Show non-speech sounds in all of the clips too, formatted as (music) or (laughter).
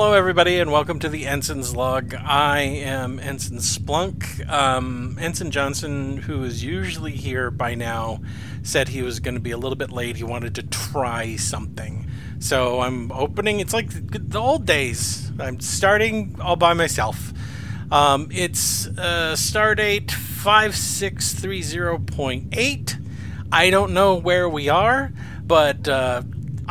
Hello, everybody, and welcome to the Ensign's Log. I am Ensign Splunk. Um, Ensign Johnson, who is usually here by now, said he was going to be a little bit late. He wanted to try something. So I'm opening, it's like the old days. I'm starting all by myself. Um, it's uh, Stardate 5630.8. I don't know where we are, but uh,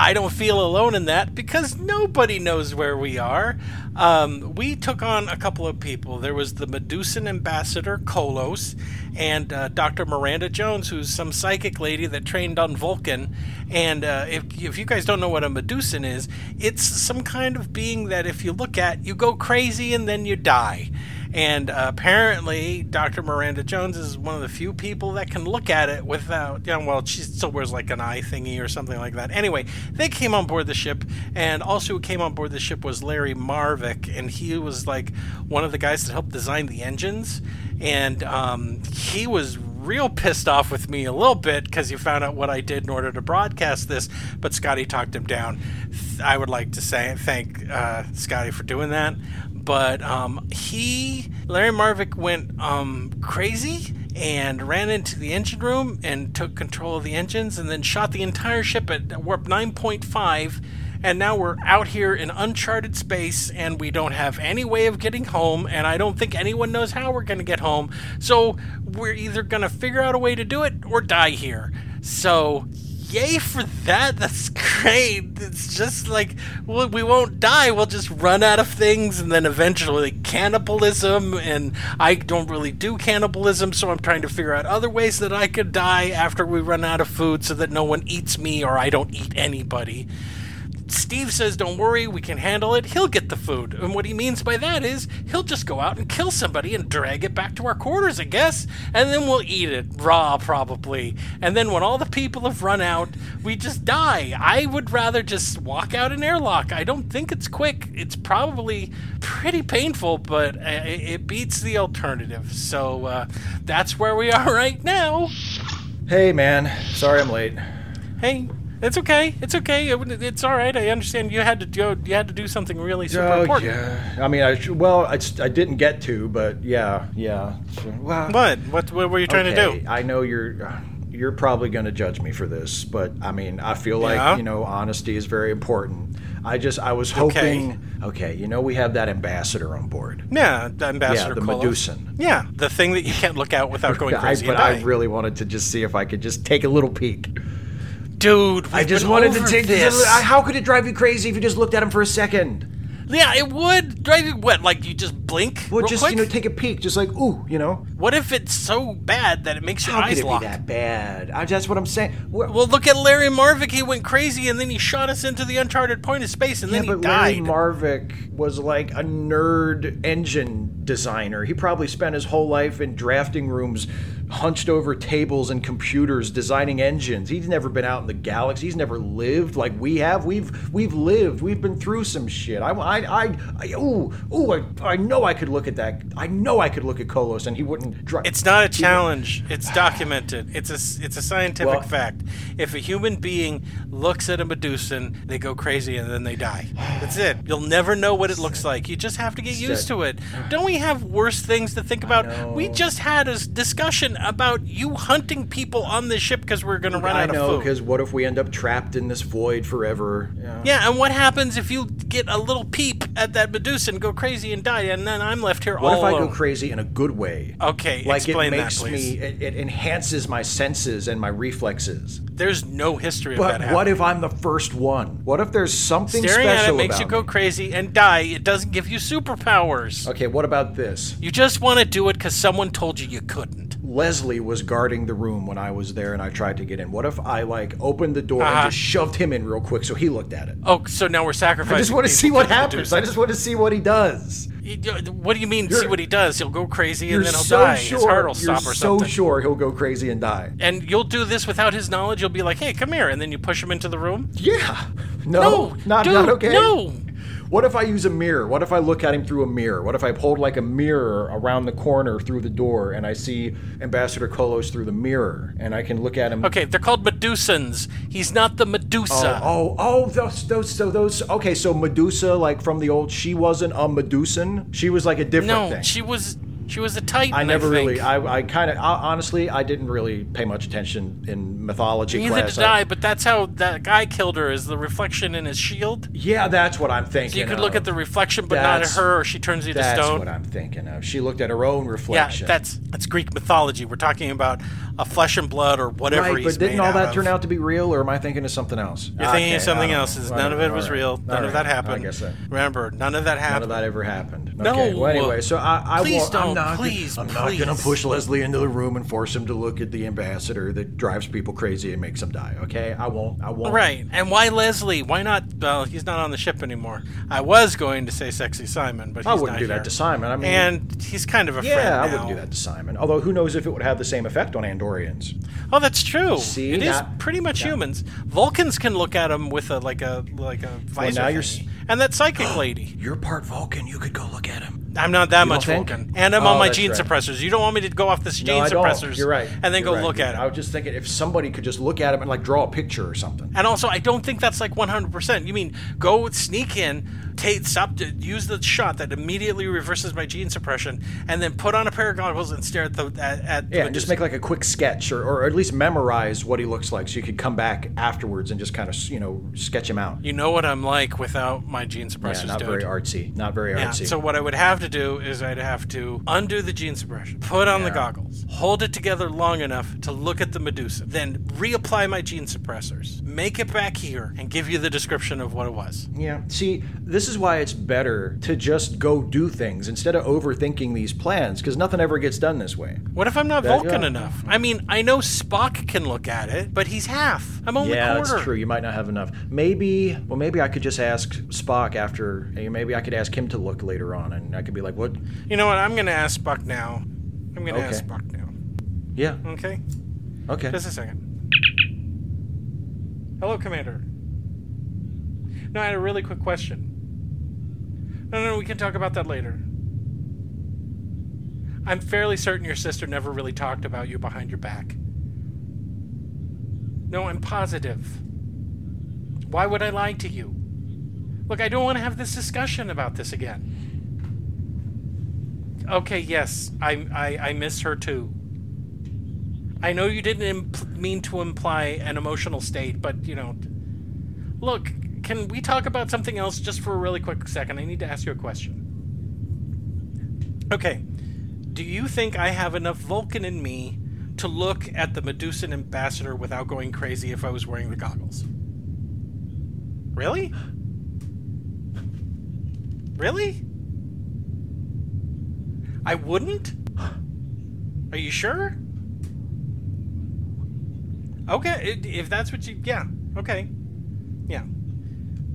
I don't feel alone in that because nobody knows where we are. Um, we took on a couple of people. There was the Medusan ambassador, Kolos, and uh, Dr. Miranda Jones, who's some psychic lady that trained on Vulcan. And uh, if, if you guys don't know what a Medusan is, it's some kind of being that if you look at, you go crazy and then you die. And uh, apparently, Dr. Miranda Jones is one of the few people that can look at it without, you know, well, she still wears like an eye thingy or something like that. Anyway, they came on board the ship, and also who came on board the ship was Larry Marvick, and he was like one of the guys that helped design the engines. And um, he was real pissed off with me a little bit because he found out what I did in order to broadcast this, but Scotty talked him down. I would like to say thank uh, Scotty for doing that but um, he, Larry Marvick, went um, crazy and ran into the engine room and took control of the engines and then shot the entire ship at warp 9.5 and now we're out here in uncharted space and we don't have any way of getting home and i don't think anyone knows how we're going to get home. So we're either going to figure out a way to do it or die here. So yay for that. That's great. It's just like well, we won't die. We'll just run out of things, and then eventually cannibalism. And I don't really do cannibalism, so I'm trying to figure out other ways that I could die after we run out of food, so that no one eats me or I don't eat anybody. Steve says, Don't worry, we can handle it. He'll get the food. And what he means by that is he'll just go out and kill somebody and drag it back to our quarters, I guess. And then we'll eat it, raw probably. And then when all the people have run out, we just die. I would rather just walk out an airlock. I don't think it's quick. It's probably pretty painful, but it beats the alternative. So uh, that's where we are (laughs) right now. Hey, man. Sorry I'm late. Hey, it's okay. It's okay. It, it's all right. I understand you had to go. You had to do something really oh, super oh, important. Yeah. I mean, I well, I, I didn't get to, but yeah, yeah. Well, what? What? What were you trying okay, to do? I know you're. You're probably going to judge me for this, but I mean, I feel like yeah. you know, honesty is very important. I just, I was hoping. Okay, okay you know, we have that ambassador on board. Yeah, the ambassador. Yeah, the Kolos. Medusan. Yeah, the thing that you can't look out without going (laughs) crazy. I, but I really wanted to just see if I could just take a little peek. Dude, I just wanted to take this. How could it drive you crazy if you just looked at him for a second? Yeah, it would drive you. What? Like you just blink? Well, just quick? you know, take a peek, just like ooh, you know. What if it's so bad that it makes your How eyes could it lock? be that bad? I, that's what I'm saying. We're, well, look at Larry Marvick. He went crazy, and then he shot us into the uncharted point of space, and yeah, then he but died. Larry Marvick was like a nerd engine designer. He probably spent his whole life in drafting rooms hunched over tables and computers designing engines. He's never been out in the galaxy. He's never lived like we have. We've we've lived. We've been through some shit. I I I, I ooh ooh I, I know I could look at that. I know I could look at Kolos and he wouldn't drive. It's not a challenge. It's documented. It's a it's a scientific Well- fact. If a human being looks at a Medusan, they go crazy and then they die. That's it. You'll never know what it looks like. You just have to get used to it. Don't we have worse things to think about? We just had a discussion about you hunting people on this ship because we're going to run I out know of food. because what if we end up trapped in this void forever? Yeah. Yeah, and what happens if you get a little peep at that Medusa and go crazy and die, and then I'm left here alone? What all if I go crazy in a good way? Okay, like explain it that, makes please. me it, it enhances my senses and my reflexes. There's no history of that But what if I'm the first one? What if there's something Staring at special it makes you go me? crazy and die. It doesn't give you superpowers. Okay, what about this? You just want to do it because someone told you you couldn't. Leslie was guarding the room when I was there and I tried to get in. What if I like opened the door Uh-huh. and just shoved him in real quick so he looked at it? Oh, so now we're sacrificing. I just want to see what happens. I just want to see what he does. What do you mean? See You're- what he does? He'll go crazy and then he'll so die. sure. His heart will you're stop or so something. sure he'll go crazy and die. And you'll do this without his knowledge. You'll be like, "Hey, come here," and then you push him into the room. Yeah. No, No, not dude, not okay. No. What if I use a mirror? What if I look at him through a mirror? What if I hold like a mirror around the corner through the door and I see Ambassador Kolos through the mirror and I can look at him? Okay, they're called Medusans. He's not the Medusa. Oh, oh, oh, those, those, so those. Okay, so Medusa, like from the old, she wasn't a Medusan. She was like a different no, thing. she was she was a Titan. I never think. really. I, I kind of honestly, I didn't really pay much attention in mythology Neither class. did I, but that's how that guy killed her. Is the reflection in his shield? yeah, that's what I'm thinking. So you could of. look at the reflection, but not at her, or she turns you to stone. That's what I'm thinking of. She looked at her own reflection. yeah, that's that's Greek mythology. We're talking about a flesh and blood or whatever right. But didn't all that of. turn out to be real, or am I thinking of something else? You're thinking Okay, of something else. is None of it was all right. real. All None of that happened. I guess that. Remember, none of that happened. None of that ever happened. No. Okay. Well, anyway, so I, I Please won't, don't. I'm not, Please, I'm not going to push Leslie into the room and force him to look at the ambassador that drives people crazy and makes them die. Okay, I won't. I won't. Right. And why Leslie? Why not? Well, he's not on the ship anymore. I was going to say Sexy Simon, but he's I wouldn't do here. that to Simon. I mean, And he's kind of a friend yeah, I wouldn't do that to Simon. Although, who knows if it would have the same effect on Andorians? Oh, that's true. See, it is pretty much humans. Vulcans can look at them with a like a like a visor. now you're and that psychic (gasps) lady. You're part Vulcan. You could go look at him. I'm not that You much? Vulcan, and I'm Oh, on my gene right. suppressors. You don't want me to go off the gene No, I suppressors. You're right. And then You're go right. look at I him. was just thinking if somebody could just look at him and like draw a picture or something. And also, I don't think that's like 100%. You mean go sneak in, take, stop, to use the shot that immediately reverses my gene suppression, and then put on a pair of goggles and stare at the at, at the Yeah, and just make like a quick sketch or, or at least memorize what he looks like so you could come back afterwards and just kind of, you know, sketch him out. You know what I'm like without my gene Yeah, suppressors, not dude. very artsy. Not very Yeah, artsy. so what I would have to do is I'd have to undo the gene suppression, put on the goggles, hold it together long enough to look at the Medusa, then reapply my gene suppressors, make it back here, and give you the description of what it was. Yeah. See, this is why it's better to just go do things instead of overthinking these plans because nothing ever gets done this way. What if I'm not That- Vulcan yeah. enough? I mean, I know Spock can look at it, but he's half. I'm only yeah, quarter. that's true. You might not have enough. Maybe, well, maybe I could just ask Spock after. Maybe I could ask him to look later on, and I could be like, "What? You know what? I'm going to ask Spock now. I'm going to ask Spock now. Yeah, Okay? okay." Just a second. Hello, Commander. No, I had a really quick question. No, no, we can talk about that later. I'm fairly certain your sister never really talked about you behind your back. No, I'm positive. Why would I lie to you? Look, I don't want to have this discussion about this again. Okay, yes, I, I, I miss her too. I know you didn't mean to imply an emotional state, but you know. Look, can we talk about something else just for a really quick second? I need to ask you a question. Okay, do you think I have enough Vulcan in me to look at the Medusan ambassador without going crazy if I was wearing the goggles? Really? Really? I wouldn't? Are you sure? Okay, if that's what you. Yeah, okay. Yeah.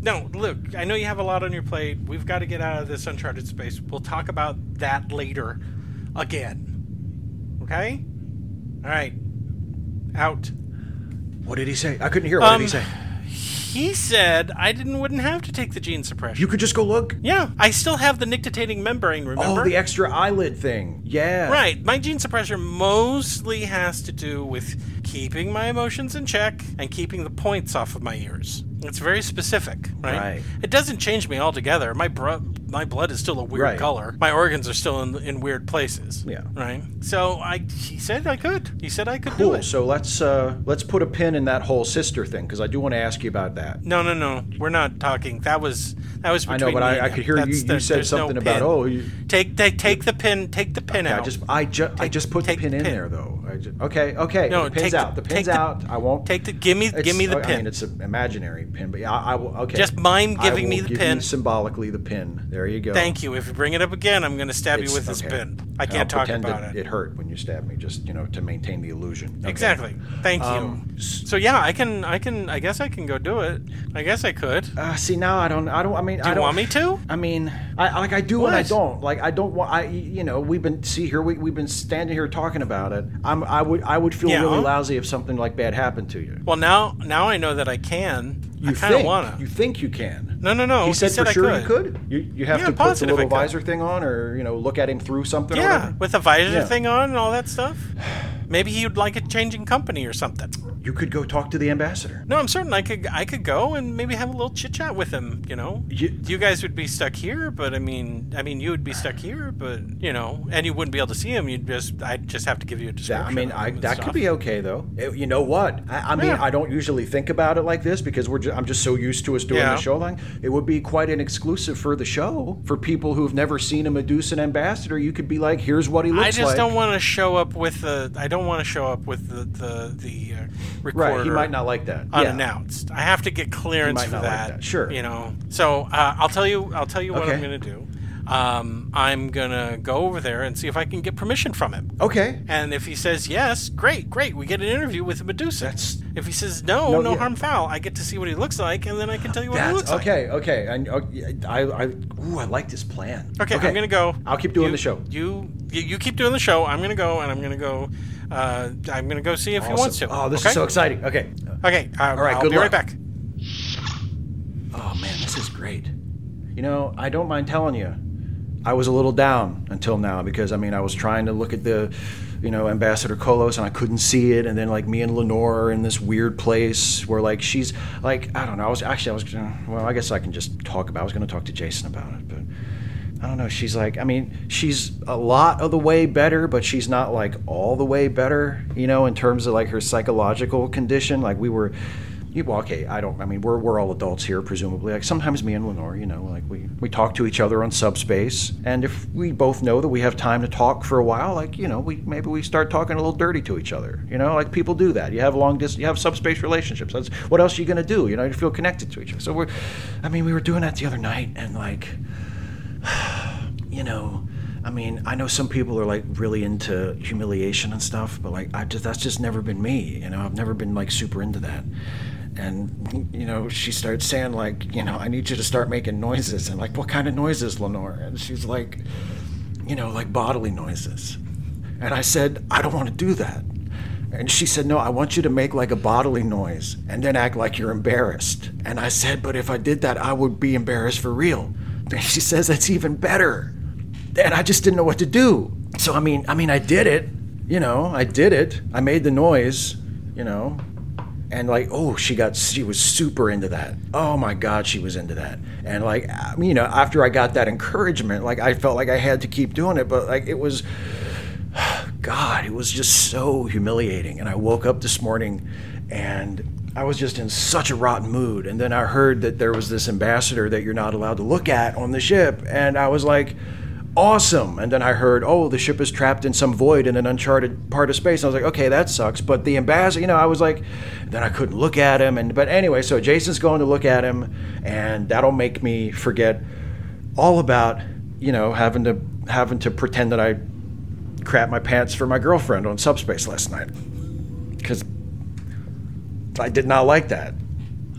No, look, I know you have a lot on your plate. We've got to get out of this uncharted space. We'll talk about that later again. Okay? All right. Out. What did he say? I couldn't hear. What Um, did he say? He said I didn't wouldn't have to take the gene suppression. You could just go look. yeah, I still have the nictitating membrane, remember? Oh, the extra eyelid thing. Yeah. Right. My gene suppressor mostly has to do with keeping my emotions in check and keeping the points off of my ears. It's very specific, right? Right. It doesn't change me altogether. My bro- my blood is still a weird Right. color. My organs are still in, in weird places. Yeah. Right. So I he said I could. He said I could Cool. do it. So let's uh let's put a pin in that whole sister thing because I do want to ask you about that. No, no, no. We're not talking. That was that was I know, but I, I could hear you. That's You the- said there's no something about oh, you, Take take take the pin. Take the pin Yeah, out. I just I just I just put the pin in pin. there though. I just, okay, okay. No, the pin's take the- out. The take pin's the- out. I won't take the give me give me the pin. I mean, it's an imaginary pin, but yeah, I, I will. Okay. Just mime I giving me the give pin. You symbolically, the pin. There you go. Thank you. If you bring it up again, I'm going to stab you It's- with this okay. pin. I can't talk about it, it. It hurt when you stabbed me, just you know, to maintain the illusion. Okay. Exactly. Thank you. Um, s- so yeah, I can. I can. I guess I can go do it. I guess I could. Uh, see now, I don't. I don't. I mean, Do I you don't want me to? I mean, I like I do and I don't. Like I don't want. I you know we've been see here we we've been standing here talking about it. I'm I would I would feel Yeah. really lousy if something like bad happened to you. Well, now now I know that I can. You I kind of think wanna. you think you can. No, no, no. He said, for I sure could. you could. You, you have Yeah, to put the little visor thing on, or you know, look at him through something. Yeah, with a visor Yeah. thing on and all that stuff. (sighs) (sighs) Maybe he'd like a changing company or something. You could go talk to the ambassador. No, I'm certain I could. I could go and maybe have a little chit chat with him. You know, You- you guys would be stuck here, but I mean, I mean, you would be stuck here, but you know, and you wouldn't be able to see him. You'd just, I'd just have to give you a That, description. I mean, I, that stuff. could be okay though. It- you know what? I, I mean, Yeah. I don't usually think about it like this because we're. Just, I'm just so used to us doing Yeah. the show line. It would be quite an exclusive for the show for people who've never seen a Medusan ambassador. You could be like, "Here's what he looks like. I like." just don't want to show up with the. I don't want to show up with the the the uh, recorder. Right, he might not like that. Yeah. unannounced. I have to get clearance for not like that. that. Sure. You know. So uh, I'll tell you. I'll tell you what Okay. I'm gonna do. Um, I'm gonna go over there and see if I can get permission from him. Okay. And if he says yes, great, great. We get an interview with Medusa. That's- if he says no, No, no, yeah. harm foul, I get to see what he looks like, and then I can tell you what he That's looks like. okay. Okay. And uh, I, I, ooh, I like this plan. Okay, I'm gonna go. I'll keep doing You- the show. You, you you keep doing the show. I'm gonna go, and I'm gonna go. Uh, I'm gonna go see if he wants to. Oh, this okay? is so exciting. Okay. Okay. Uh, All right, I'll good be luck. right back. Oh man, this is great. You know, I don't mind telling you, I was a little down until now because I mean I was trying to look at the, you know, Ambassador Kolos and I couldn't see it, and then like me and Lenore are in this weird place where like she's like I don't know. I was actually I was well I guess I can just talk about. I was going to talk to Jason about it, but. I don't know. She's like, I mean, she's a lot of the way better, but she's not like all the way better, you know, in terms of like her psychological condition. Like we were, you, well, okay, I don't, I mean, we're, we're all adults here, presumably. Like sometimes me and Lenore, you know, like we, we talk to each other on subspace. And if we both know that we have time to talk for a while, like, you know, we, maybe we start talking a little dirty to each other, you know, like people do that. You have long distance, you have subspace relationships. That's what else are you going to do? You know, you feel connected to each other. So we're, I mean, we were doing that the other night and like, you know, I mean, I know some people are like really into humiliation and stuff, but like I just that's just never been me. You know, I've never been like super into that. And you know, she starts saying like, you know, I need you to start making noises. And like, what kind of noises, Lenore? And she's like, you know, like bodily noises. And I said, I don't want to do that. And she said, No, I want you to make like a bodily noise and then act like you're embarrassed. And I said, But if I did that, I would be embarrassed for real. And she says, That's even better. And I just didn't know what to do. So, I mean, I mean, I did it. You know, I did it. I made the noise, you know. And like, oh, she got, she was super into that. Oh my God, she was into that. And like, mean, you know, after I got that encouragement, like, I felt like I had to keep doing it. But like, it was, (sighs) God, it was just so humiliating. And I woke up this morning and I was just in such a rotten mood. And then I heard that there was this ambassador that you're not allowed to look at on the ship. And I was like, awesome. And then I heard, oh, the ship is trapped in some void in an uncharted part of space. And I was like, okay, that sucks. But the ambassador, you know, I was like, then I couldn't look at him. And but anyway, so Jason's going to look at him, and that'll make me forget all about, you know, having to having to pretend that I crap my pants for my girlfriend on subspace last night. Because I did not like that.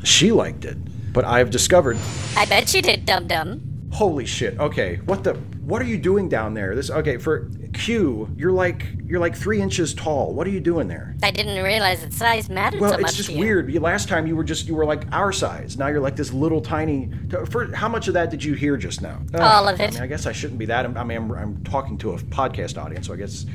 She liked it. But I've discovered I bet she did, dum dum. Holy shit. Okay. What the what are you doing down there? This okay, for Q, you're like you're like three inches tall. What are you doing there? I didn't realize that size mattered Well, so much it's just weird. You- Last time you were just you were like our size. Now you're like this little tiny. For how much of that did you hear just now? All of I it. mean, I guess I shouldn't be that. I mean, I'm, I'm talking to a podcast audience, so I guess.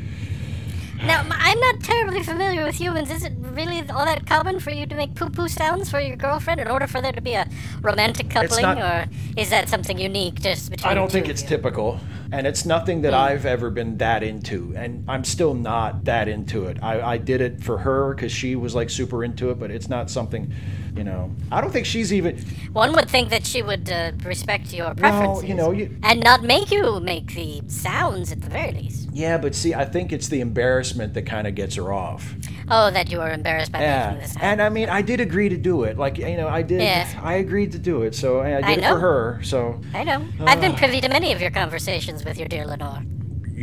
Now, I'm not terribly familiar with humans. Is it really all that common for you to make poo poo sounds for your girlfriend in order for there to be a romantic coupling? not- Or is that something unique just between I don't think it's typical, and it's nothing that hmm. I've ever been that into, and I'm still not that into it. I, I did it for her because she was like super into it, but it's not something, you know. I don't think she's even. One would think that she would uh, respect your Well, preferences. you know, you, and not make you make the sounds at the very least. yeah, but see, I think it's the embarrassment that kind of gets her off. Oh, that you were embarrassed by Yeah, making the sound. and I mean, I did agree to do it. Like, you know, I did. Yes. I agreed to do it, so I did I it for her. So I know. I've been privy to many of your conversations with your dear Lenore.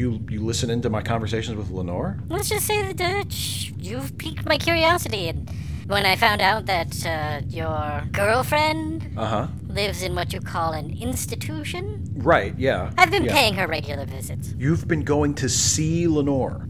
you you listen into my conversations with Lenore. Let's just say that uh, you've piqued my curiosity, and when I found out that uh, your girlfriend Uh huh. lives in what you call an institution, Right. Yeah. I've been yeah. paying her regular visits. You've been going to see Lenore.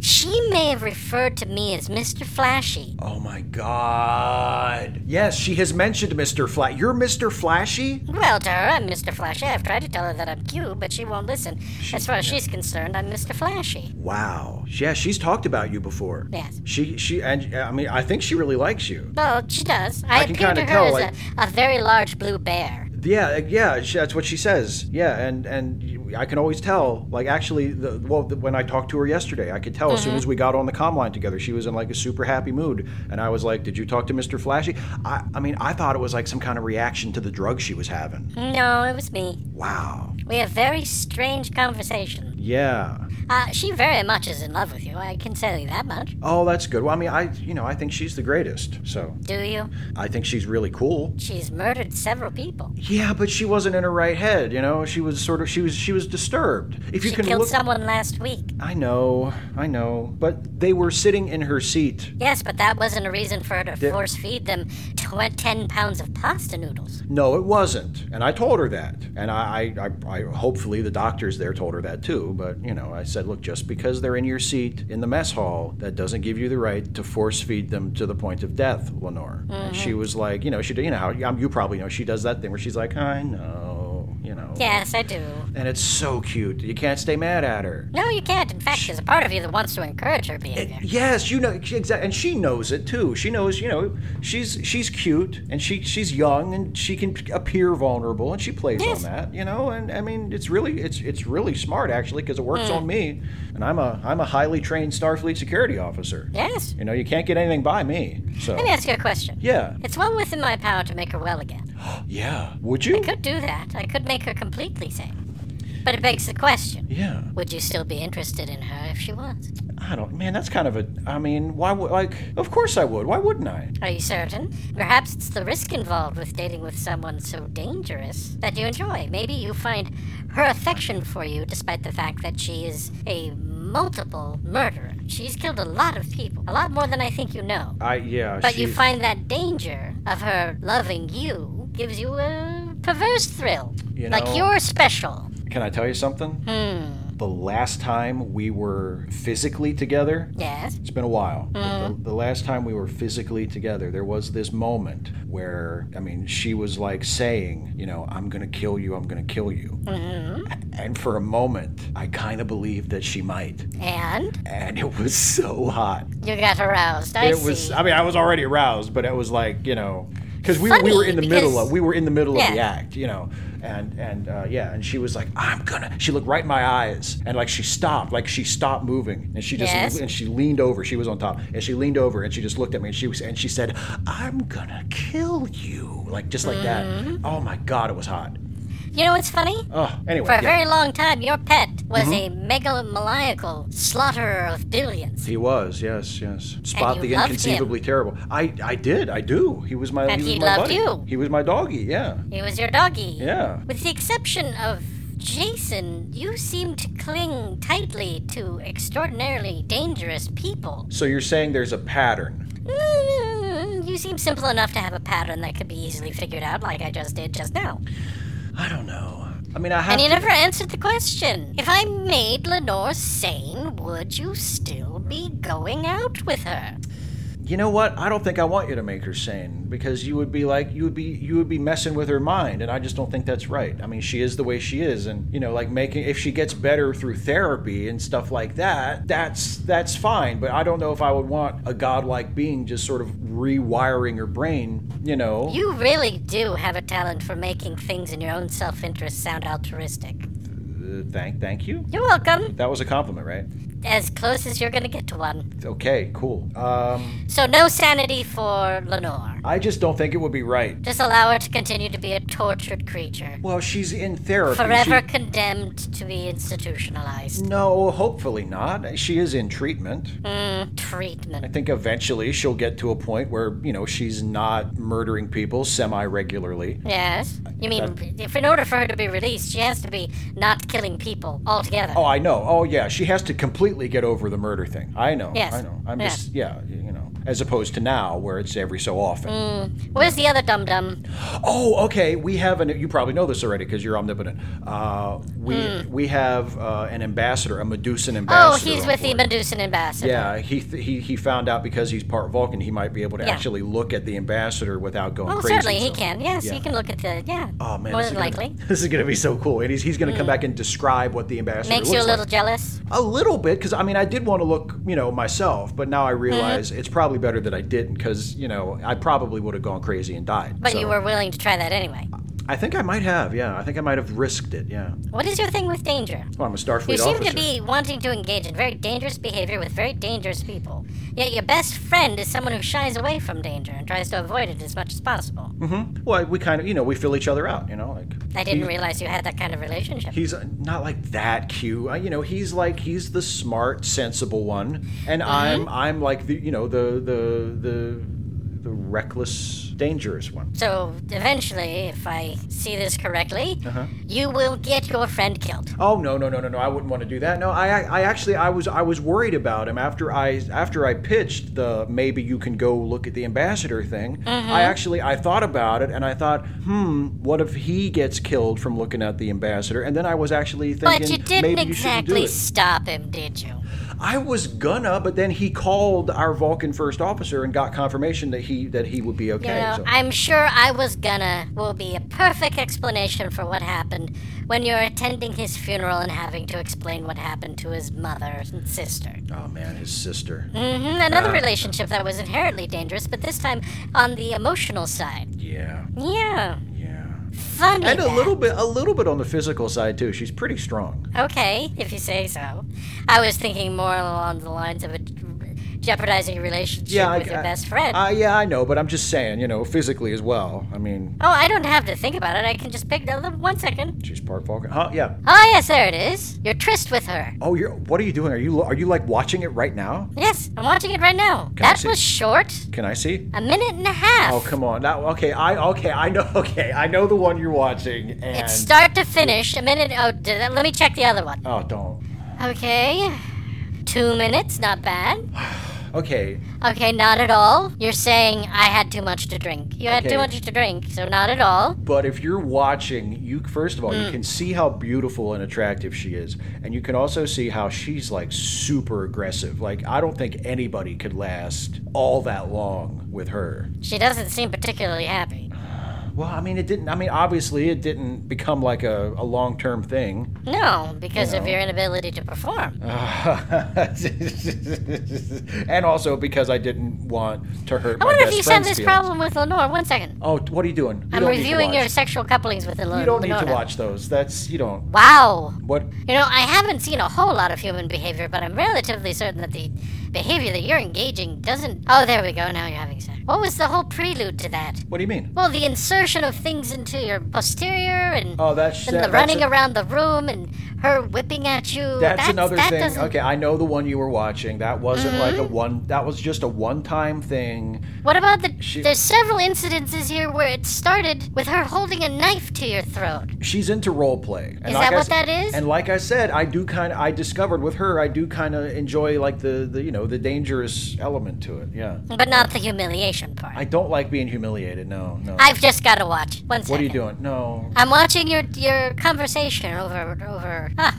She may have referred to me as Mr. Flashy. Oh my god. Yes, she has mentioned Mr. Flat. You're Mr. Flashy? Well, to her, I'm Mr. Flashy. I've tried to tell her that I'm cute, but she won't listen. as far as she's concerned, I'm Mr. Flashy. Wow. Yeah, she's talked about you before. Yes. She she and uh, I mean I think she really likes you. Well, she does. I, I can appear to her tell, as like- a, a very large blue bear. Yeah, uh, yeah, that's what she says. Yeah, and and I can always tell. Like actually, the, well, the, when I talked to her yesterday, I could tell as soon mm-hmm. as we got on the comm line together, she was in like a super happy mood, and I was like, "Did you talk to Mr. Flashy?" I I mean, I thought it was like some kind of reaction to the drug she was having. No, it was me. Wow. We have very strange conversations. Yeah. Uh, she very much is in love with you. I can tell you that much. Oh, that's good. Well, I mean, I you know I think she's the greatest. So Do you? I think she's really cool. She's murdered several people. Yeah, but she wasn't in her right head. You know, she was sort of she was she was disturbed. If you She can killed look, someone last week. I know, I know, but they were sitting in her seat. Yes, but that wasn't a reason for her to There- force feed them tw- 10 pounds of pasta noodles. No, it wasn't, and I told her that, and I, I, I, I hopefully the doctors there told her that too. But you know, I said, look, just because they're in your seat in the mess hall, that doesn't give you the right to force feed them to the point of death, Lenore. And she was like, you know, she, you know, how um, you probably know she does that thing where she's like, I know, you know. Yes, I do. And it's so cute. You can't stay mad at her. No, you can't. In fact, there's a part of you that wants to encourage her behavior. Eh, yes, you know exactly, and she knows it too. She knows, you know, she's she's cute and she she's young and she can appear vulnerable and she plays Yes. on that, you know. And I mean, it's really it's it's really smart actually because it works hmm. on me, and I'm a I'm a highly trained Starfleet security officer. Yes. You know, you can't get anything by me. So Let me ask you a question. yeah, It's well within my power to make her well again. (gasps) yeah. Would you? I could do that. I could make her completely sane. But it begs the question Yeah. would you still be interested in her if she was? I don't. Man, that's kind of a. I mean, why would like? Of course I would. Why wouldn't I? Are you certain? Perhaps it's the risk involved with dating with someone so dangerous that you enjoy. Maybe you find her affection for you despite the fact that she is a multiple murderer. She's killed a lot of people, a lot more than I think you know. I yeah. But you find that danger of her loving you gives you a perverse thrill. You like you're special. Can I tell you something? Hmm. The last time we were physically together, Yes. it's been a while. but The, the last time we were physically together, there was this moment where, I mean, she was like saying, you know, I'm going to kill you, I'm going to kill you. And for a moment, I kind of believed that she might. And And it was so hot. you got aroused. I it see. was, I mean, I was already aroused, but it was like, you know, because we, we were in the middle of we were in the middle of the act, you know, and and uh, yeah, and she was like, "I'm gonna." She looked right in my eyes, and like she stopped, like she stopped moving, and she just Yes. and she leaned over. She was on top, and she leaned over, and she just looked at me, and she was and she said, "I'm gonna kill you," like just like Mm-hmm. that. Oh my god, it was hot. You know what's funny? Oh, anyway, For a yeah. very long time, your pet was Mm-hmm. a megalomaniacal slaughterer of billions. He was, yes, yes. Spot the inconceivably terrible. I, I did, I do. He was my, And he he my loved buddy. you. He was my doggy, yeah, He was your doggy. yeah. With the exception of Jason, you seem to cling tightly to extraordinarily dangerous people. So you're saying there's a pattern? Mm, You seem simple enough to have a pattern that could be easily figured out, like I just did just now. I don't know. I mean, I have. And you to- never answered the question. If I made Lenore sane, would you still be going out with her? You know what? I don't think I want you to make her sane because you would be like you would be you would be messing with her mind, and I just don't think that's right. I mean, she is the way she is, and you know, like making if she gets better through therapy and stuff like that, that's that's fine. But I don't know if I would want a godlike being just sort of rewiring her brain. You know, You really do have a talent for making things in your own self interest sound altruistic. Uh, thank thank you. You're welcome. That was a compliment, right? As close as you're gonna get to one. Okay, cool. Um, So, no sanity for Lenore. I just don't think it would be right. Just allow her to continue to be a tortured creature. Well, she's in therapy. Forever She- condemned to be institutionalized. no, hopefully not. She is in treatment. Mm, I think eventually she'll get to a point where, you know, she's not murdering people semi regularly. Yes? You mean, if in order for her to be released, she has to be not killing people altogether. Oh, I know. Oh, yeah. She has to completely get over the murder thing. I know. Yes. I know. I'm Yeah. just, yeah. As opposed to now where it's every so often. Where's the other dum dum? Oh, okay. We have an. You probably know this already because you're omnipotent. Uh, we we have uh, an ambassador, a Medusan ambassador. Oh, he's with the. Medusan ambassador. Yeah, he, th- he he found out because he's part Vulcan, he might be able to Yeah. actually look at the ambassador without going Oh, crazy. certainly he can. Yes, yeah. he can look at the. Yeah. Oh man, More this than is gonna- likely. (laughs) this is gonna be so cool, and he's he's gonna come back and describe what the ambassador Makes looks you a little like. jealous. A little bit, because I mean, I did want to look, you know, myself, but now I Mm-hmm. realize it's probably better that I didn't, because you know, I probably would have gone crazy and died. But So, you were willing to try that anyway. I think I might have. Yeah, I think I might have risked it. Yeah. What is your thing with danger? Well, I'm a Starfleet officer. You seem officer. to be wanting to engage in very dangerous behavior with very dangerous people. Yet your best friend is someone who shies away from danger and tries to avoid it as much as possible. Mm-hmm. Well, we kind of, you know, we fill each other out. You know, like I didn't he- realize you had that kind of relationship. He's uh, not like that cute. Uh, You know, he's like he's the smart, sensible one, and Mm-hmm. I'm I'm like the you know the the the the reckless, dangerous one. So eventually, if I see this correctly, Uh-huh. you will get your friend killed. Oh no no no no no! I wouldn't want to do that. No, I I actually I was I was worried about him after I after I pitched the maybe you can go look at the ambassador thing. Mm-hmm. I actually I thought about it and I thought, hmm, what if he gets killed from looking at the ambassador? And then I was actually thinking, But you didn't maybe you shouldn't do exactly it. stop him, did you? I was gonna, but then he called our Vulcan first officer and got confirmation that he that he would be You okay. know, so. I'm sure I was gonna will be a perfect explanation for what happened when you're attending his funeral and having to explain what happened to his mother and sister. oh man, his sister. Mm-hmm. Another relationship that was inherently dangerous, but this time on the emotional side. Yeah, yeah. Funny. And a little bit, a little bit on the physical side too. She's pretty strong. Okay, if you say so. I was thinking more along the lines of a jeopardizing your relationship Yeah, I- with your I- best friend. Uh, yeah, I know, but I'm just saying, you know, physically as well. I mean, oh, I don't have to think about it. I can just pick the one second. she's part Vulcan. Huh? Yeah. Oh yes, there it is. Your tryst with her. Oh, you're. What are you doing? Are you are you like watching it right now? Yes, I'm watching it right now. Can that was short. Can I see? A minute and a half. Oh, come on. Now, okay, I okay, I know. (laughs) Okay, I know the one you're watching, and It's start to finish. A minute. Oh, that, let me check the other one. oh, don't. Okay. Two minutes, not bad. (sighs) (sighs) (sighs) Okay, Okay, not at all. You're saying I had too much to drink. You had Okay. too much to drink, so not at all. But if you're watching, you first of all, Hmm. you can see how beautiful and attractive she is, and you can also see how she's like super aggressive. Like I don't think anybody could last all that long with her. She doesn't seem particularly happy. Well, I mean, it didn't. I mean, obviously, it didn't become like a, a long term thing. No, because of know. your inability to perform. (laughs) and also because I didn't want to hurt I wonder if you had this feelings. problem with Lenore. One second. Oh, what are you doing? You I'm don't need to reviewing your sexual couplings with Lenore. You don't need to watch those. That's you don't. Wow. What? You know, I haven't seen a whole lot of human behavior, but I'm relatively certain that the behavior that you're engaging doesn't. Oh, there we go. Now you're having sex. What was the whole prelude to that? What do you mean? Well, the insertion of things into your posterior and, Oh, that's and that- the that's running a- around the room and her whipping at you. That's, another that thing. doesn't- Okay, I know the one you were watching. That wasn't like a Mm-hmm. one. That was just a one-time thing. What about the? She- There's several incidences here where it started with her holding a knife to your throat. She's into role play. And Is like that what s- that is? And like I said, I do kind of. I discovered with her, I do kind of enjoy like the the you know the dangerous element to it. Yeah. But not the humiliation part. I don't like being humiliated. No, no. I've just got to watch. One second. what are you doing? No. I'm watching your your conversation over over. Ah,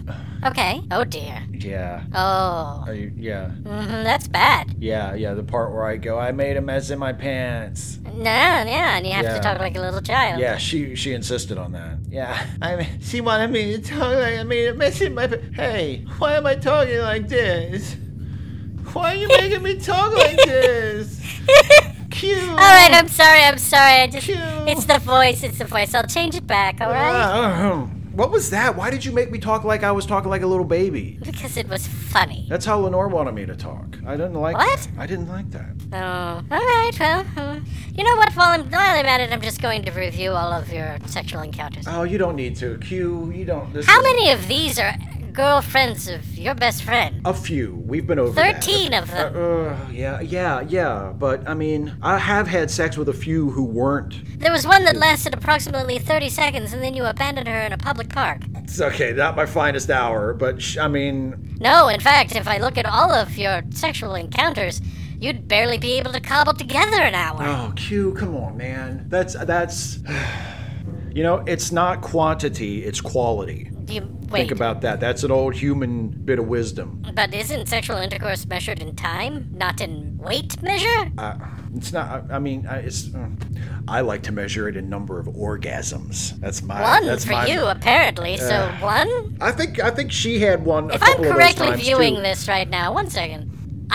okay. Oh dear. Yeah. Oh, Are you? Yeah. hmm that's bad. Yeah. Yeah. The part where I go, I made a mess in my pants. No, yeah, and you have Yeah. to talk like a little child. Yeah. She she insisted on that. Yeah. (laughs) I mean, she wanted me to talk like I made a mess in my. Pa- hey, why am I talking like this? Why are you (laughs) making me talk like this? (laughs) Cute. All right, I'm sorry. I'm sorry. I just Cute. it's the voice. It's the voice. I'll change it back. All right. Uh, what was that? Why did you make me talk like I was talking like a little baby? Because it was funny. That's how Lenore wanted me to talk. I didn't like What? that. I didn't like that. Oh, all right. Well, hmm. you know what? While I'm while I'm at it, I'm just going to review all of your sexual encounters. Oh, you don't need to. Q, you don't. This How is- many of these are girlfriends of your best friend? A few. We've been over that. 13 of them. Uh, uh, yeah, yeah, yeah. But I mean, I have had sex with a few who weren't. There was one that lasted approximately 30 seconds, and then you abandoned her in a public park. It's okay, not my finest hour, but sh- I mean, No, in fact, if I look at all of your sexual encounters, you'd barely be able to cobble together an hour. Oh, Q, come on, man. That's that's. (sighs) You know, it's not quantity; it's quality. You, wait, Think about that. That's an old human bit of wisdom. but isn't sexual intercourse measured in time, not in weight measure? Uh, it's not. I, I mean, I, it's. Uh, I like to measure it in number of orgasms. That's my. One that's for my, you, apparently. so one. I think. I think she had one. If I'm couple of those correctly viewing too. this right now, one second.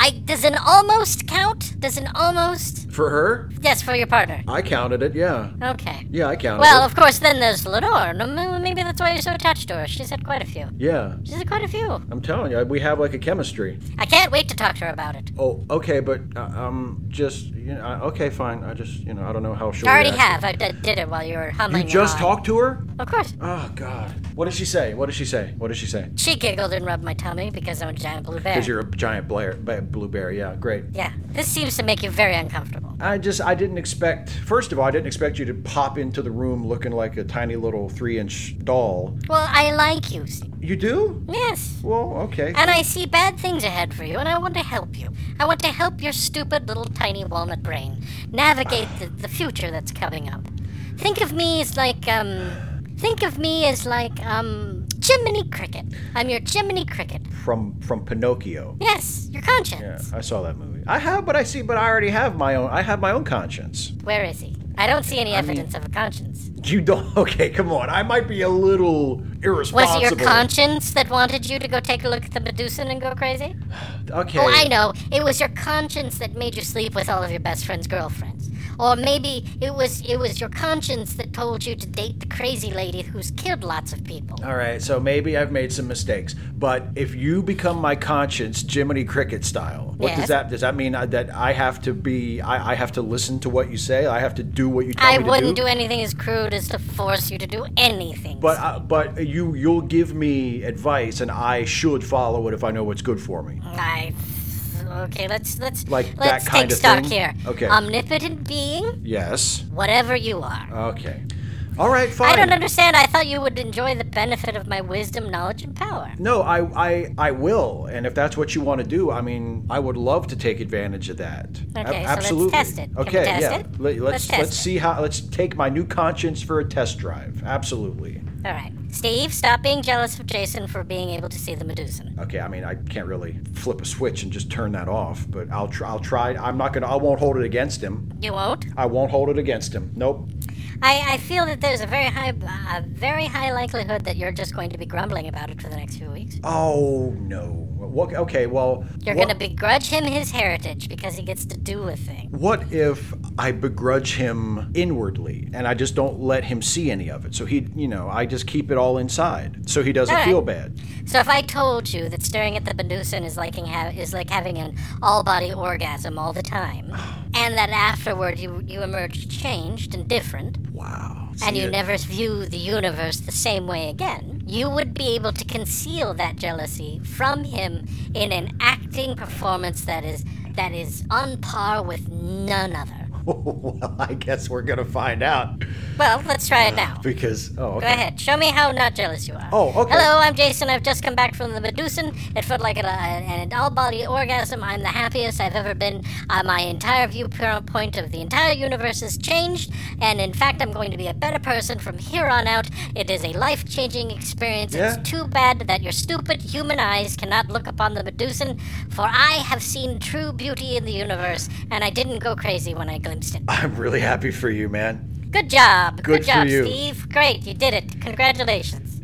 I does an almost count? Does an almost? for her, Yes, for your partner. I counted it. Yeah. Okay. Yeah, I counted Well, it. of course, then there's Lenore. Maybe that's why you're so attached to her. She's had quite a few. Yeah. She's had quite a few. I'm telling you, we have like a chemistry. I can't wait to talk to her about it. Oh, okay, but uh, um, just you know, I- okay, fine. I just you know, I don't know how she'll. I already have. I did it while you were You humming. and just talked to her? Of course. Oh God. What did she say? What did she say? What did she say? She giggled and rubbed my tummy because I'm a giant blue bear. Because you're a giant blair, ba- blue bear. Yeah, great. Yeah, this seems to make you very uncomfortable. I just I didn't expect. First of all, I didn't expect you to pop into the room looking like a tiny little three-inch doll. Well, I like you. You do? Yes. Well, okay. And I see bad things ahead for you, and I want to help you. I want to help your stupid little tiny walnut brain navigate the, the future that's coming up. Think of me as like, um, think of me as like, um, Jiminy Cricket. I'm your Jiminy Cricket. From from Pinocchio. Yes, your conscience. Yeah. I saw that movie. I have, but I see, but I already have my own. I have my own conscience. Where is he? I don't see any mean- evidence of a conscience. You don't. (laughs) Okay, come on. I might be a little irresponsible. Was it your conscience that wanted you to go take a look at the Medusan and go crazy? (sighs) Okay. Oh, I know. It was your conscience that made you sleep with all of your best friend's girlfriends. Or maybe it was it was your conscience that told you to date the crazy lady who's killed lots of people. All right, so maybe I've made some mistakes, but if you become my conscience, Jiminy Cricket style, what Yes. does that does that mean that I have to be I, I have to listen to what you say? I have to do what you tell I me to wouldn't do. do anything as crude as to force you to do anything. but uh, but you you'll give me advice, and I should follow it if I know what's good for me. I okay, let's let's Like that let's kind take of stock thing? here. Okay. Omnipotent being, Yes. whatever you are. Okay. All right. Fine. I don't understand. I thought you would enjoy the benefit of my wisdom, knowledge, and power. No, I, I, I will, and if that's what you want to do, I mean, I would love to take advantage of that. Okay, so let's absolutely. test it. Can we Okay, test yeah. it? Let, Let's let's test let's it. see how. Let's take my new conscience for a test drive. Absolutely. All right, Steve, stop being jealous of Jason for being able to see the Medusan. Okay, I mean, I can't really flip a switch and just turn that off, but I'll try. I'll try. I'm not gonna. I won't hold it against him. You won't. I won't hold it against him. Nope. I, I feel that there's a very high, a very high likelihood that you're just going to be grumbling about it for the next few weeks. Oh no. What, okay, well. You're what, to begrudge him his heritage because he gets to do a thing. What if I begrudge him inwardly and I just don't let him see any of it? So he, you know, I just keep it all inside so he doesn't All right. feel bad. So if I told you that staring at the Medusan is like, ha- is like having an all-body orgasm all the time, (sighs) and that afterward you, you emerge changed and different, Wow. and you it- never view the universe the same way again, you would be able to conceal that jealousy from him in an acting performance that is that is on par with none other. (laughs) well, I guess we're gonna find out Well, let's try it now. because oh, okay. Go ahead. Show me how not jealous you are. Oh, okay. Hello, I'm Jason. I've just come back from the Medusan. It felt like a, an all-body orgasm. I'm the happiest I've ever been. Uh, my entire viewpoint of the entire universe has changed, and in fact, I'm going to be a better person from here on out. It is a life-changing experience. Yeah. It's too bad that your stupid human eyes cannot look upon the Medusan, for I have seen true beauty in the universe, and I didn't go crazy when I (laughs) I'm really happy for you, man. Good job. Good for job, you. Steve. Great, you did it. Congratulations.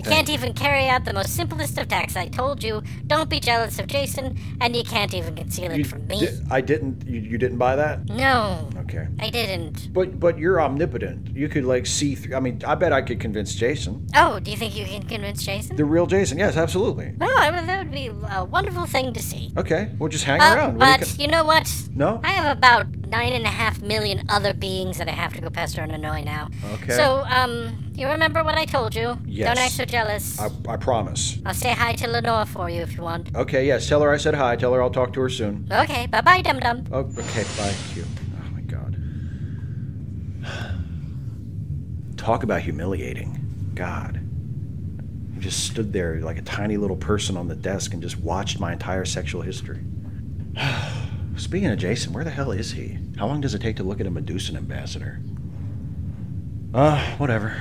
You can't even carry out the most simplest of tasks. I told you, don't be jealous of Jason, and you can't even conceal it You from me. di- I didn't. You, you didn't buy that? no, Okay. I didn't. But but you're omnipotent. You could like see through. I mean, I bet I could convince Jason, Oh, do you think you can convince Jason? the real Jason. Yes, absolutely. well, I mean, that would be a wonderful thing to see. Okay, we'll just hang Uh, around. What do you but ca- you know what? no. I have about nine and a half million other beings that I have to go pester and annoy now. Okay. So, um, you remember what I told you? Yes. Don't act so jealous. I, I promise. I'll say hi to Lenore for you if you want. Okay. Yes. Tell her I said hi. Tell her I'll talk to her soon. Okay, bye bye, dum dum. Oh, okay. Bye. Q. Oh my God. Talk about humiliating. God. You just stood there like a tiny little person on the desk and just watched my entire sexual history. (sighs) Speaking of Jason, where the hell is he? How long does it take to look at a Medusan ambassador? Uh, whatever.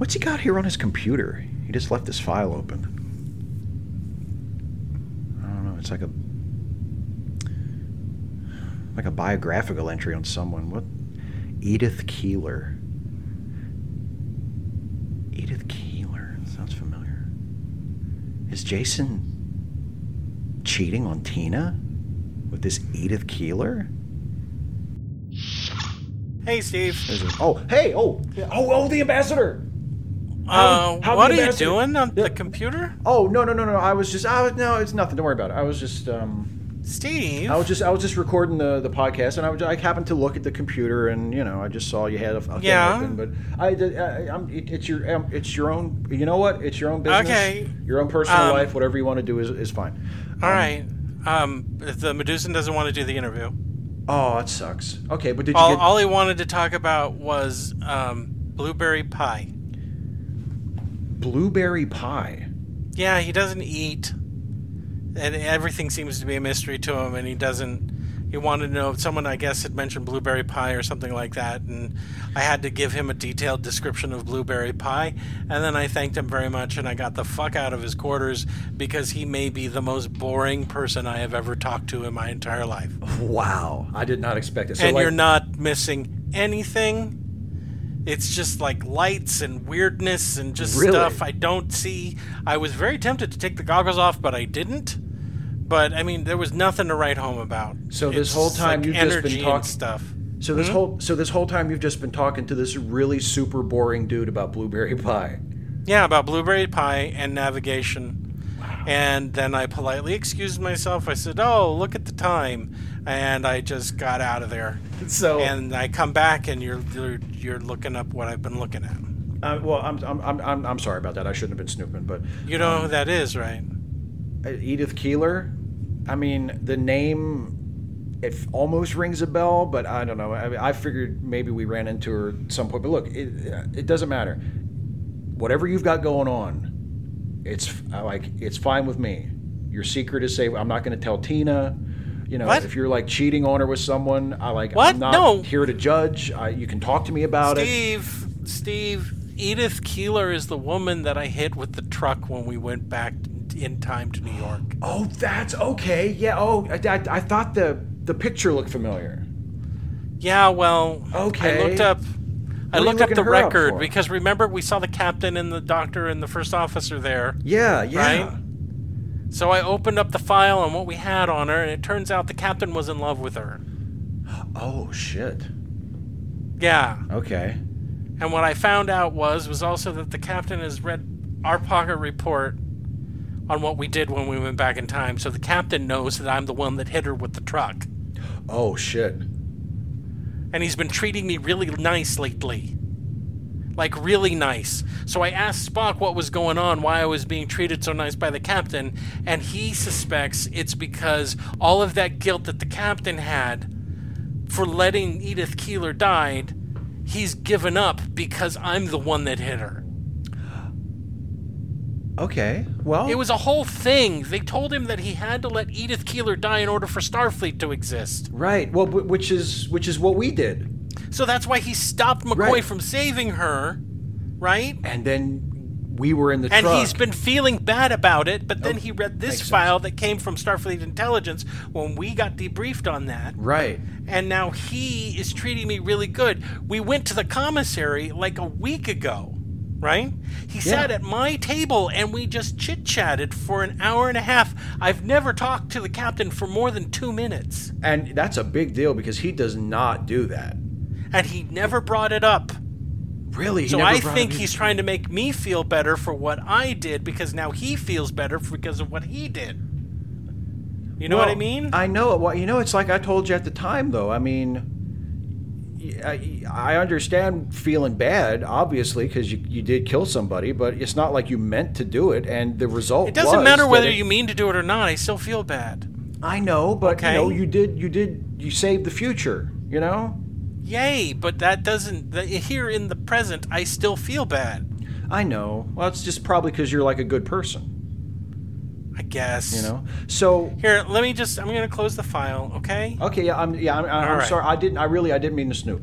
What's he got here on his computer? He just left this file open. I don't know. It's like a like a biographical entry on someone. What? Edith Keeler. Edith Keeler. Sounds familiar. Is Jason cheating on Tina with this Edith Keeler? Hey, Steve. Oh, hey, oh, oh, oh, the ambassador. Uh, how what are you doing on the computer? Oh no no no no! I was just I was no, it's nothing. Don't worry about it. I was just um Steve. I was just I was just recording the, the podcast, and I, was, I happened to look at the computer, and you know I just saw you had a, a thing Yeah. open, but I, I I'm, it, it's your um, it's your own. You know what? It's your own business. Okay. Your own personal Um, life. Whatever you want to do is is fine. All right. Um, the Medusan doesn't want to do the interview. Oh, that sucks. Okay, but did you All, get all he wanted to talk about was um, blueberry pie. Blueberry pie? Yeah, he doesn't eat, and everything seems to be a mystery to him. And he doesn't. He wanted to know if someone, I guess, had mentioned blueberry pie or something like that, and I had to give him a detailed description of blueberry pie. And then I thanked him very much, and I got the fuck out of his quarters because he may be the most boring person I have ever talked to in my entire life. Wow, I did not expect it. So and like, you're not missing anything. It's just like lights and weirdness and just Really? stuff I don't see. I was very tempted to take the goggles off, but I didn't. But I mean, there was nothing to write home about. So this It's whole time like you've just been energy talk- and stuff. So this hmm? whole so this whole time you've just been talking to this really super boring dude about blueberry pie. Yeah, about blueberry pie and navigation. And then I politely excused myself. I said, "Oh, look at the time," and I just got out of there. (laughs) So And I come back, and you're you're, you're looking up what I've been looking at. uh, well, I'm, I'm I'm I'm sorry about that. I shouldn't have been snooping, but You know who that is, right? uh, Edith Keeler. I mean, the name it almost rings a bell, but I don't know. I, I figured maybe we ran into her at some point. But look, it, it doesn't matter. Whatever you've got going on, it's like it's fine with me. Your secret is safe. I'm not going to tell Tina. You know, What? if you're like cheating on her with someone, I like. What? I'm not No. here to judge. I, you can talk to me about it. Steve, Steve, Edith Keeler is the woman that I hit with the truck when we went back in time to New York. (gasps) Oh, that's okay. Yeah. Oh, I, I, I thought the the picture looked familiar. Yeah, well, Okay. I looked up. I looked up the her up record because remember we saw the captain and the doctor and the first officer there. Yeah. Yeah. Right? So I opened up the file and what we had on her, and it turns out the captain was in love with her. Oh shit. Yeah, Okay. and what I found out was was also that the captain has read our pocket report on what we did when we went back in time. So the captain knows that I'm the one that hit her with the truck, Oh shit. And he's been treating me really nice lately. Like really nice. So I asked Spock what was going on, why I was being treated so nice by the captain, and he suspects it's because all of that guilt that the captain had for letting Edith Keeler died, he's given up because I'm the one that hit her. Okay. Well. It was a whole thing. They told him that he had to let Edith Keeler die in order for Starfleet to exist. right. Well, wh- which is which is what we did, So that's why he stopped McCoy Right. from saving her, right? and then we were in the And truck. he's been feeling bad about it, but then Oh, he read this makes sense. file that came from Starfleet Intelligence when we got debriefed on that. right. And now he is treating me really good. We went to the commissary like a week ago, right? He sat at my table and we just chit chatted for an hour and a half. I've never talked to the captain for more than two minutes, And that's a big deal because he does not do that. and he never brought it up. Really. He So I think he's trying to make me feel better for what I did because now he feels better because of what he did. You know what I mean? I know. Well, you know, it's like I told you at the time, though. I mean, I, I understand feeling bad, obviously, because you, you did kill somebody, but it's not like you meant to do it, and the result. it doesn't matter whether it- you mean to do it or not. I still feel bad. I know, but Okay. you know, you did. You did. You saved the future. You know. Yay, but that doesn't. Here in the present, I still feel bad. I know. Well, it's just probably because you're like a good person. I guess. You know. So Here, let me just. I'm gonna close the file. Okay. okay, yeah, I'm yeah, I'm, I'm right. sorry. I didn't. I really, I didn't mean to snoop.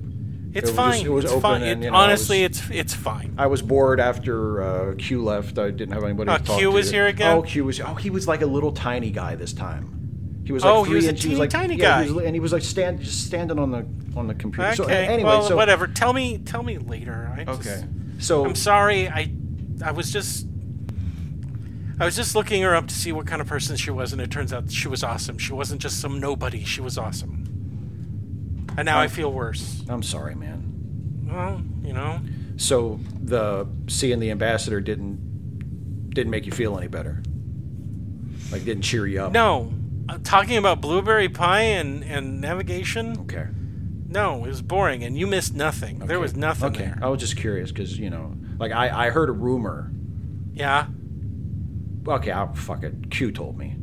It's it was fine. just- it was it's open fine. and, you know, honestly, was- it's it's fine. I was bored after uh, Q left. I didn't have anybody Oh, to talk Q to. was here again? Oh, Q was. Oh, he was like a little tiny guy this time. He was like Oh, he three was a inches. teeny like, tiny yeah, he guy. was- and he was like stand just standing on the on the computer. Okay. So anyway, well, so whatever. Tell me. Tell me later. I just, okay. So I'm sorry. I I was just. I was just looking her up to see what kind of person she was, and it turns out she was awesome. She wasn't just some nobody. She was awesome. And now I feel worse. I'm sorry, man. Well, you know. So the seeing the ambassador didn't didn't make you feel any better. Like didn't cheer you up. No. Uh, talking about blueberry pie and, and navigation? Okay. No, it was boring, and you missed nothing. There was nothing Okay. there. I was just curious because you know, like I I heard a rumor. Yeah. Okay, I'll fuck it. Q told me.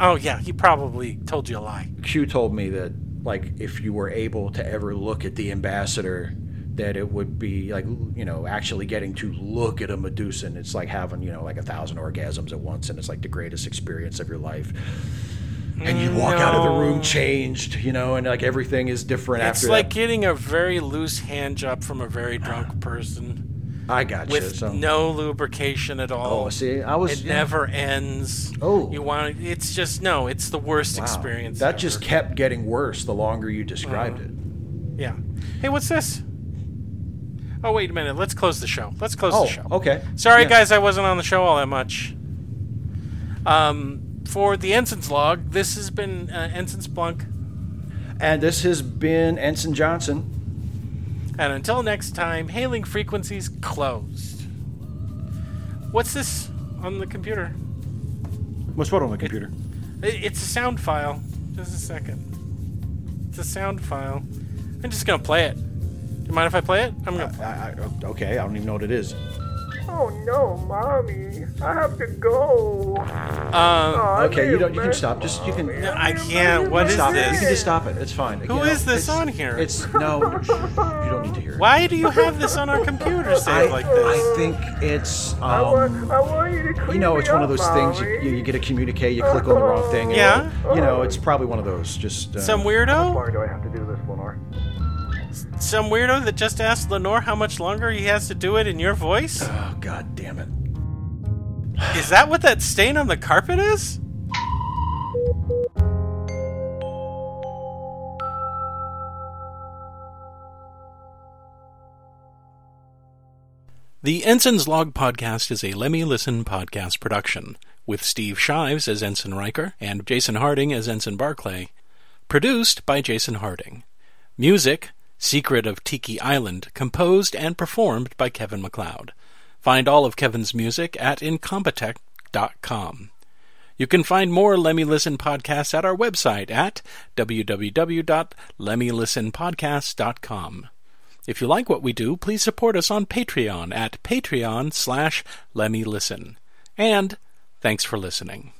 Oh, yeah. He probably told you a lie. Q told me that like if you were able to ever look at the ambassador, that it would be like you know actually getting to look at a Medusa. And it's like having you know like a thousand orgasms at once, and it's like the greatest experience of your life. And you walk out of the room changed, you know, and like everything is different It's after like that. getting a very loose hand job from a very drunk (sighs) person I got you. with So. no lubrication at all. Oh, see, I was It yeah. never ends. Oh. You want it's just no, it's the worst Wow. experience. That ever. just kept getting worse the longer you described it. Yeah. Hey, what's this? Oh, wait a minute. Let's close the show. Let's close Oh, the show. okay. Sorry, Yeah. guys, I wasn't on the show all that much. Um, for the Ensign's log, this has been uh, Ensign Splunk. And this has been Ensign Johnson. And until next time, hailing frequencies closed. What's this on the computer? What's what on the computer? I- It's a sound file. Just a second. It's a sound file. I'm just gonna play it. Do you mind if I play it? I'm gonna. I, I, okay, I don't even know what it is. Oh no, mommy! I have to go. Uh, Aw, Okay, you don't. You can stop. Just you can. No, I can't. What is Stop it. this? You can just stop it. It's fine. Who You is this it's- on here? It's no. (laughs) You don't need to hear it. why do you have this on our computer (laughs) I, like this? I think it's um, I want. I want you to clean You know, me it's one of up, those things you, you, you get a communique, you click on the wrong thing. And Yeah? You know, it's probably one of those. Just uh, Some How weirdo? far do I have to do this, Lenore? Some weirdo that just asked Lenore how much longer he has to do it in your voice? Oh God damn it! Is that what that stain on the carpet is? The Ensign's Log podcast is a Lemmy Listen podcast production, with Steve Shives as Ensign Riker and Jason Harding as Ensign Barclay. Produced by Jason Harding. Music, Secret of Tiki Island, composed and performed by Kevin MacLeod. Find all of Kevin's music at incompetech.com. You can find more Lemmy Listen podcasts at our website at www.lemmylistenpodcast.com. If you like what we do, please support us on Patreon at patreon slash lemmylisten. And thanks for listening.